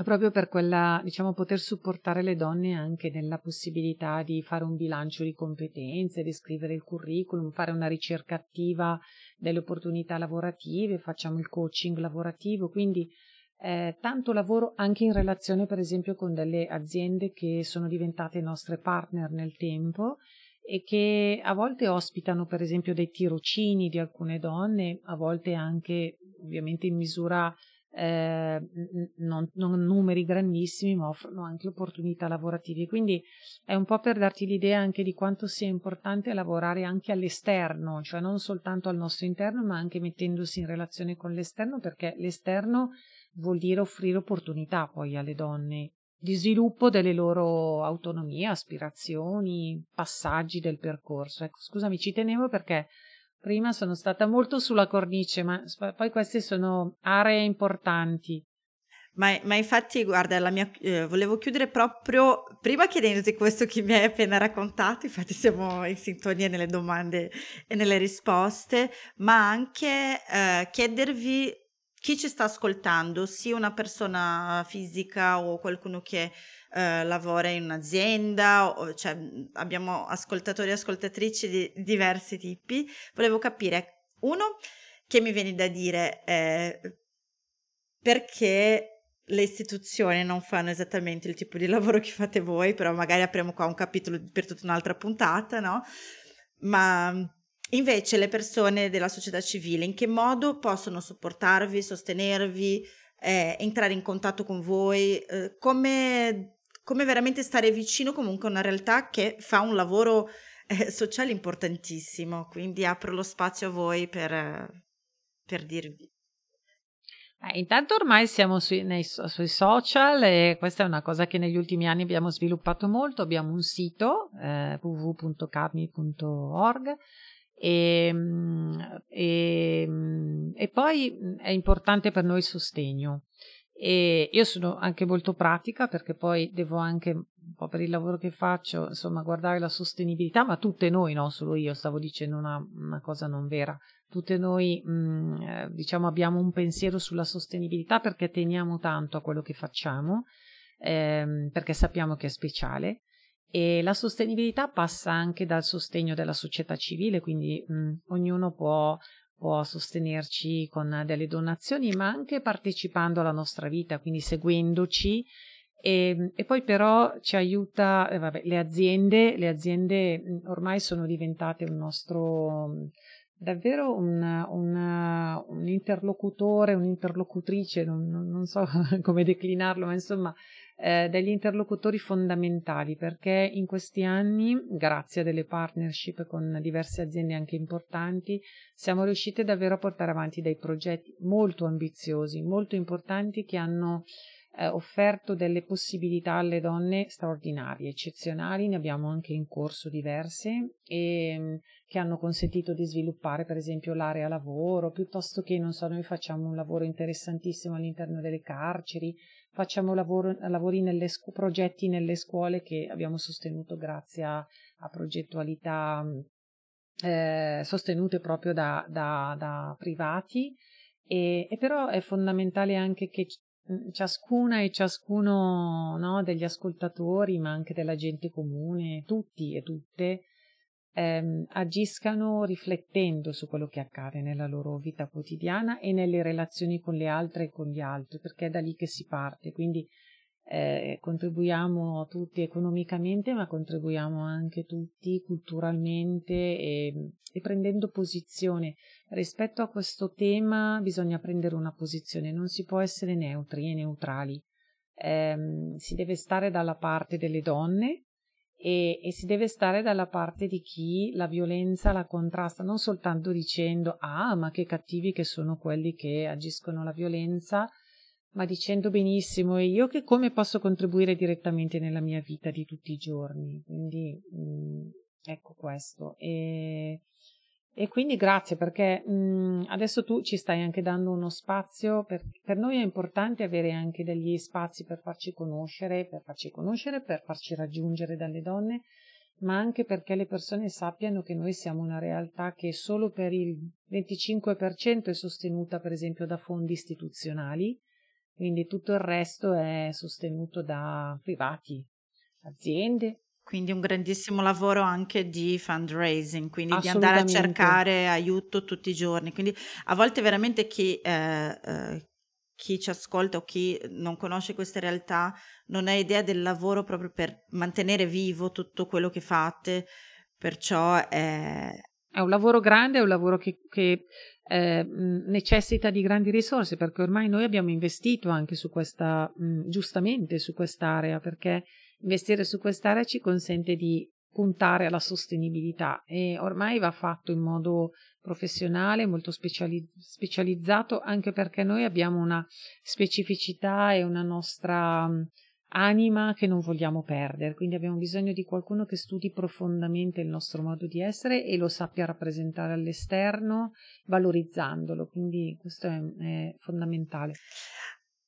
proprio per quella, diciamo, poter supportare le donne anche nella possibilità di fare un bilancio di competenze, di scrivere il curriculum, fare una ricerca attiva delle opportunità lavorative, facciamo il coaching lavorativo, quindi eh, tanto lavoro anche in relazione per esempio con delle aziende che sono diventate nostre partner nel tempo e che a volte ospitano per esempio dei tirocini di alcune donne, a volte anche ovviamente in misura eh, non, non, numeri grandissimi, ma offrono anche opportunità lavorative. Quindi è un po' per darti l'idea anche di quanto sia importante lavorare anche all'esterno, cioè non soltanto al nostro interno, ma anche mettendosi in relazione con l'esterno, perché l'esterno vuol dire offrire opportunità poi alle donne di sviluppo delle loro autonomie, aspirazioni, passaggi del percorso. Ecco, scusami, ci tenevo perché Prima sono stata molto sulla cornice, ma poi queste sono aree importanti. Ma, ma infatti, guarda, mia, eh, volevo chiudere proprio prima chiedendoti questo che mi hai appena raccontato, infatti siamo in sintonia nelle domande e nelle risposte, ma anche eh, chiedervi chi ci sta ascoltando, sia una persona fisica o qualcuno che eh, lavora in un'azienda, o, cioè abbiamo ascoltatori e ascoltatrici di diversi tipi. Volevo capire, uno, che mi viene da dire eh, perché le istituzioni non fanno esattamente il tipo di lavoro che fate voi, però magari apriamo qua un capitolo per tutta un'altra puntata, no? Ma invece le persone della società civile in che modo possono supportarvi, sostenervi, eh, entrare in contatto con voi, eh, come, come veramente stare vicino comunque a una realtà che fa un lavoro eh, sociale importantissimo. Quindi apro lo spazio a voi per, per dirvi. Eh, intanto ormai siamo sui, nei, sui, social e questa è una cosa che negli ultimi anni abbiamo sviluppato molto. Abbiamo un sito eh, www.carmi.org e, e, e, poi è importante per noi il sostegno. E io sono anche molto pratica perché poi devo anche un po' per il lavoro che faccio, insomma, guardare la sostenibilità, ma tutte noi, non solo io, stavo dicendo una, una cosa non vera. Tutte noi, mh, mm, eh, diciamo, abbiamo un pensiero sulla sostenibilità perché teniamo tanto a quello che facciamo, ehm, perché sappiamo che è speciale. E la sostenibilità passa anche dal sostegno della società civile, quindi mh, mm, ognuno può può sostenerci con delle donazioni, ma anche partecipando alla nostra vita, quindi seguendoci. E, e poi però ci aiuta, eh, vabbè, le aziende, le aziende mm, ormai sono diventate un nostro mm, davvero un, un, un interlocutore, un'interlocutrice, non, non so come declinarlo, ma insomma eh, degli interlocutori fondamentali perché in questi anni, grazie a delle partnership con diverse aziende anche importanti, siamo riusciti davvero a portare avanti dei progetti molto ambiziosi, molto importanti che hanno eh, offerto delle possibilità alle donne straordinarie, eccezionali, ne abbiamo anche in corso diverse e mm, che hanno consentito di sviluppare per esempio l'area lavoro, piuttosto che non so, noi facciamo un lavoro interessantissimo all'interno delle carceri, facciamo lavoro, lavori nelle scu- progetti nelle scuole che abbiamo sostenuto grazie a, a progettualità eh, sostenute proprio da, da, da privati. E, e, però è fondamentale anche che ciascuna e ciascuno no, degli ascoltatori ma anche della gente comune tutti e tutte ehm, agiscano riflettendo su quello che accade nella loro vita quotidiana e nelle relazioni con le altre e con gli altri, perché è da lì che si parte. Quindi eh, contribuiamo tutti economicamente, ma contribuiamo anche tutti culturalmente e, e, prendendo posizione. Rispetto a questo tema bisogna prendere una posizione, non si può essere neutri e neutrali. Eh, si deve stare dalla parte delle donne e, e, si deve stare dalla parte di chi la violenza la contrasta, non soltanto dicendo ah ma che cattivi che sono quelli che agiscono la violenza, ma dicendo benissimo e io che come posso contribuire direttamente nella mia vita di tutti i giorni. Quindi mh, mm, ecco questo. E, e quindi grazie perché mh, mm, adesso tu ci stai anche dando uno spazio, per, per, noi è importante avere anche degli spazi per farci conoscere, per farci conoscere, per farci raggiungere dalle donne, ma anche perché le persone sappiano che noi siamo una realtà che solo per il 25% è sostenuta per esempio da fondi istituzionali, quindi tutto il resto è sostenuto da privati, aziende, quindi un grandissimo lavoro anche di fundraising, quindi di andare a cercare aiuto tutti i giorni. Quindi a volte veramente chi, eh, eh, chi ci ascolta o chi non conosce queste realtà non ha idea del lavoro proprio per mantenere vivo tutto quello che fate, perciò è... È un lavoro grande, è un lavoro che, che eh, necessita di grandi risorse perché ormai noi abbiamo investito anche su questa, mh, giustamente su quest'area perché Investire su quest'area ci consente di puntare alla sostenibilità e ormai va fatto in modo professionale, molto speciali- specializzato, anche perché noi abbiamo una specificità e una nostra anima che non vogliamo perdere, quindi abbiamo bisogno di qualcuno che studi profondamente il nostro modo di essere e lo sappia rappresentare all'esterno, valorizzandolo, quindi questo è, è fondamentale.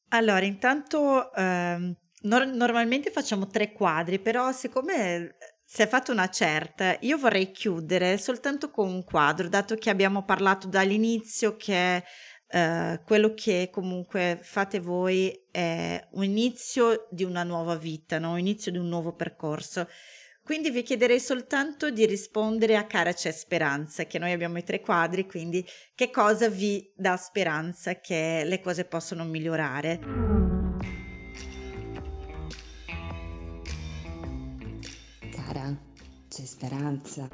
Allora, intanto ehm, Nor- normalmente facciamo tre quadri, però siccome eh, si è fatta una certa, io vorrei chiudere soltanto con un quadro, dato che abbiamo parlato dall'inizio che eh, quello che comunque fate voi è un inizio di una nuova vita, no? un inizio di un nuovo percorso. Quindi vi chiederei soltanto di rispondere a cara c'è speranza, che noi abbiamo i tre quadri, quindi che cosa vi dà speranza che le cose possono migliorare? C'è speranza.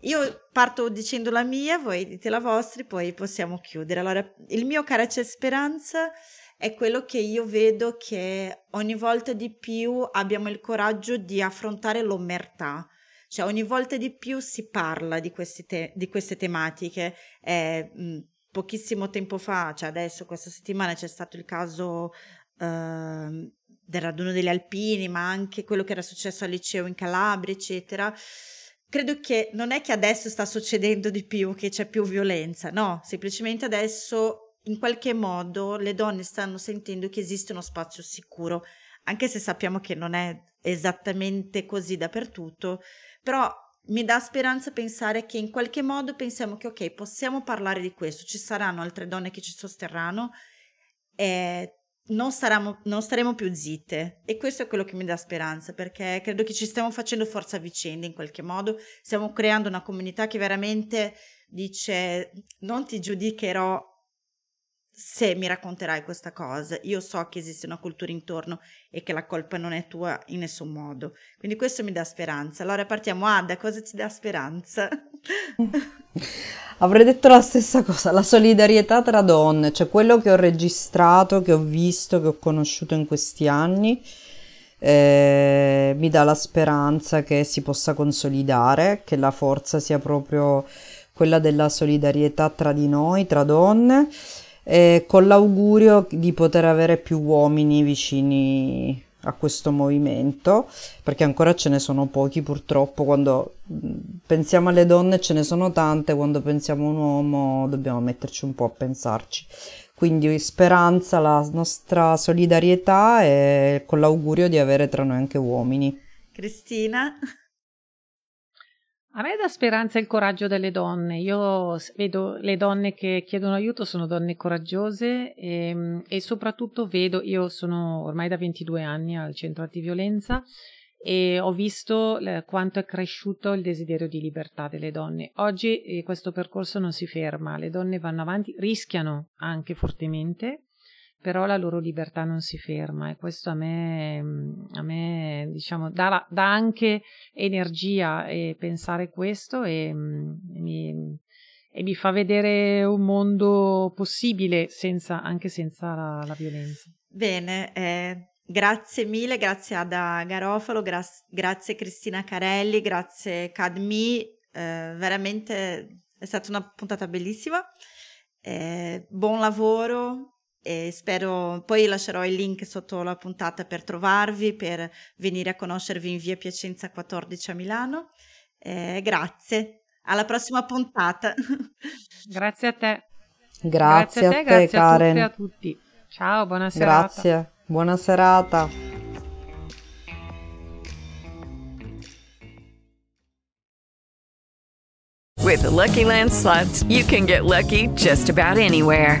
Io parto dicendo la mia, voi dite la vostra, poi possiamo chiudere. Allora, il mio cara c'è speranza è quello che io vedo che ogni volta di più abbiamo il coraggio di affrontare l'omertà. Cioè, ogni volta di più si parla di, te- di queste tematiche. Eh, pochissimo tempo fa, cioè adesso, questa settimana, c'è stato il caso eh, del raduno degli alpini, ma anche quello che era successo al liceo in Calabria, eccetera. Credo che non è che adesso sta succedendo di più, che c'è più violenza, no, semplicemente adesso in qualche modo le donne stanno sentendo che esiste uno spazio sicuro, anche se sappiamo che non è esattamente così dappertutto, però mi dà speranza pensare che in qualche modo pensiamo che ok, possiamo parlare di questo, ci saranno altre donne che ci sosterranno e non, saremo, non staremo più zitte. E questo è quello che mi dà speranza perché credo che ci stiamo facendo forza a vicenda in qualche modo, stiamo creando una comunità che veramente dice non ti giudicherò se mi racconterai questa cosa, io so che esiste una cultura intorno e che la colpa non è tua in nessun modo. Quindi questo mi dà speranza. Allora partiamo, Ada, cosa ti dà speranza? Avrei detto la stessa cosa, la solidarietà tra donne, cioè quello che ho registrato, che ho visto, che ho conosciuto in questi anni, eh, mi dà la speranza che si possa consolidare, che la forza sia proprio quella della solidarietà tra di noi, tra donne e con l'augurio di poter avere più uomini vicini a questo movimento, perché ancora ce ne sono pochi purtroppo, quando pensiamo alle donne ce ne sono tante, quando pensiamo a un uomo dobbiamo metterci un po' a pensarci. Quindi speranza, la nostra solidarietà e con l'augurio di avere tra noi anche uomini. Cristina? A me dà speranza il coraggio delle donne. Io vedo le donne che chiedono aiuto sono donne coraggiose e, ehm, e soprattutto vedo, io sono ormai da 22 anni al centro antiviolenza e ho visto quanto è cresciuto il desiderio di libertà delle donne. Oggi eh, questo percorso non si ferma, le donne vanno avanti, rischiano anche fortemente, però la loro libertà non si ferma e questo a me, a me diciamo, dà, dà anche energia e pensare questo e, e, mi, e, mi, fa vedere un mondo possibile senza, anche senza la, la violenza. Bene, eh, grazie mille, grazie Ada Garofalo, gra- grazie Cristina Carelli, grazie Cadmi, eh, veramente è stata una puntata bellissima. Eh, buon lavoro, e spero poi lascerò il link sotto la puntata per trovarvi, per venire a conoscervi in via Piacenza 14 a Milano. Eh, grazie, alla prossima puntata. Grazie a te. Grazie, grazie a te, grazie Karen. a tutti e a tutti. Ciao, buona serata. Grazie, buona serata. With the Lucky Land slots, you can get lucky just about anywhere.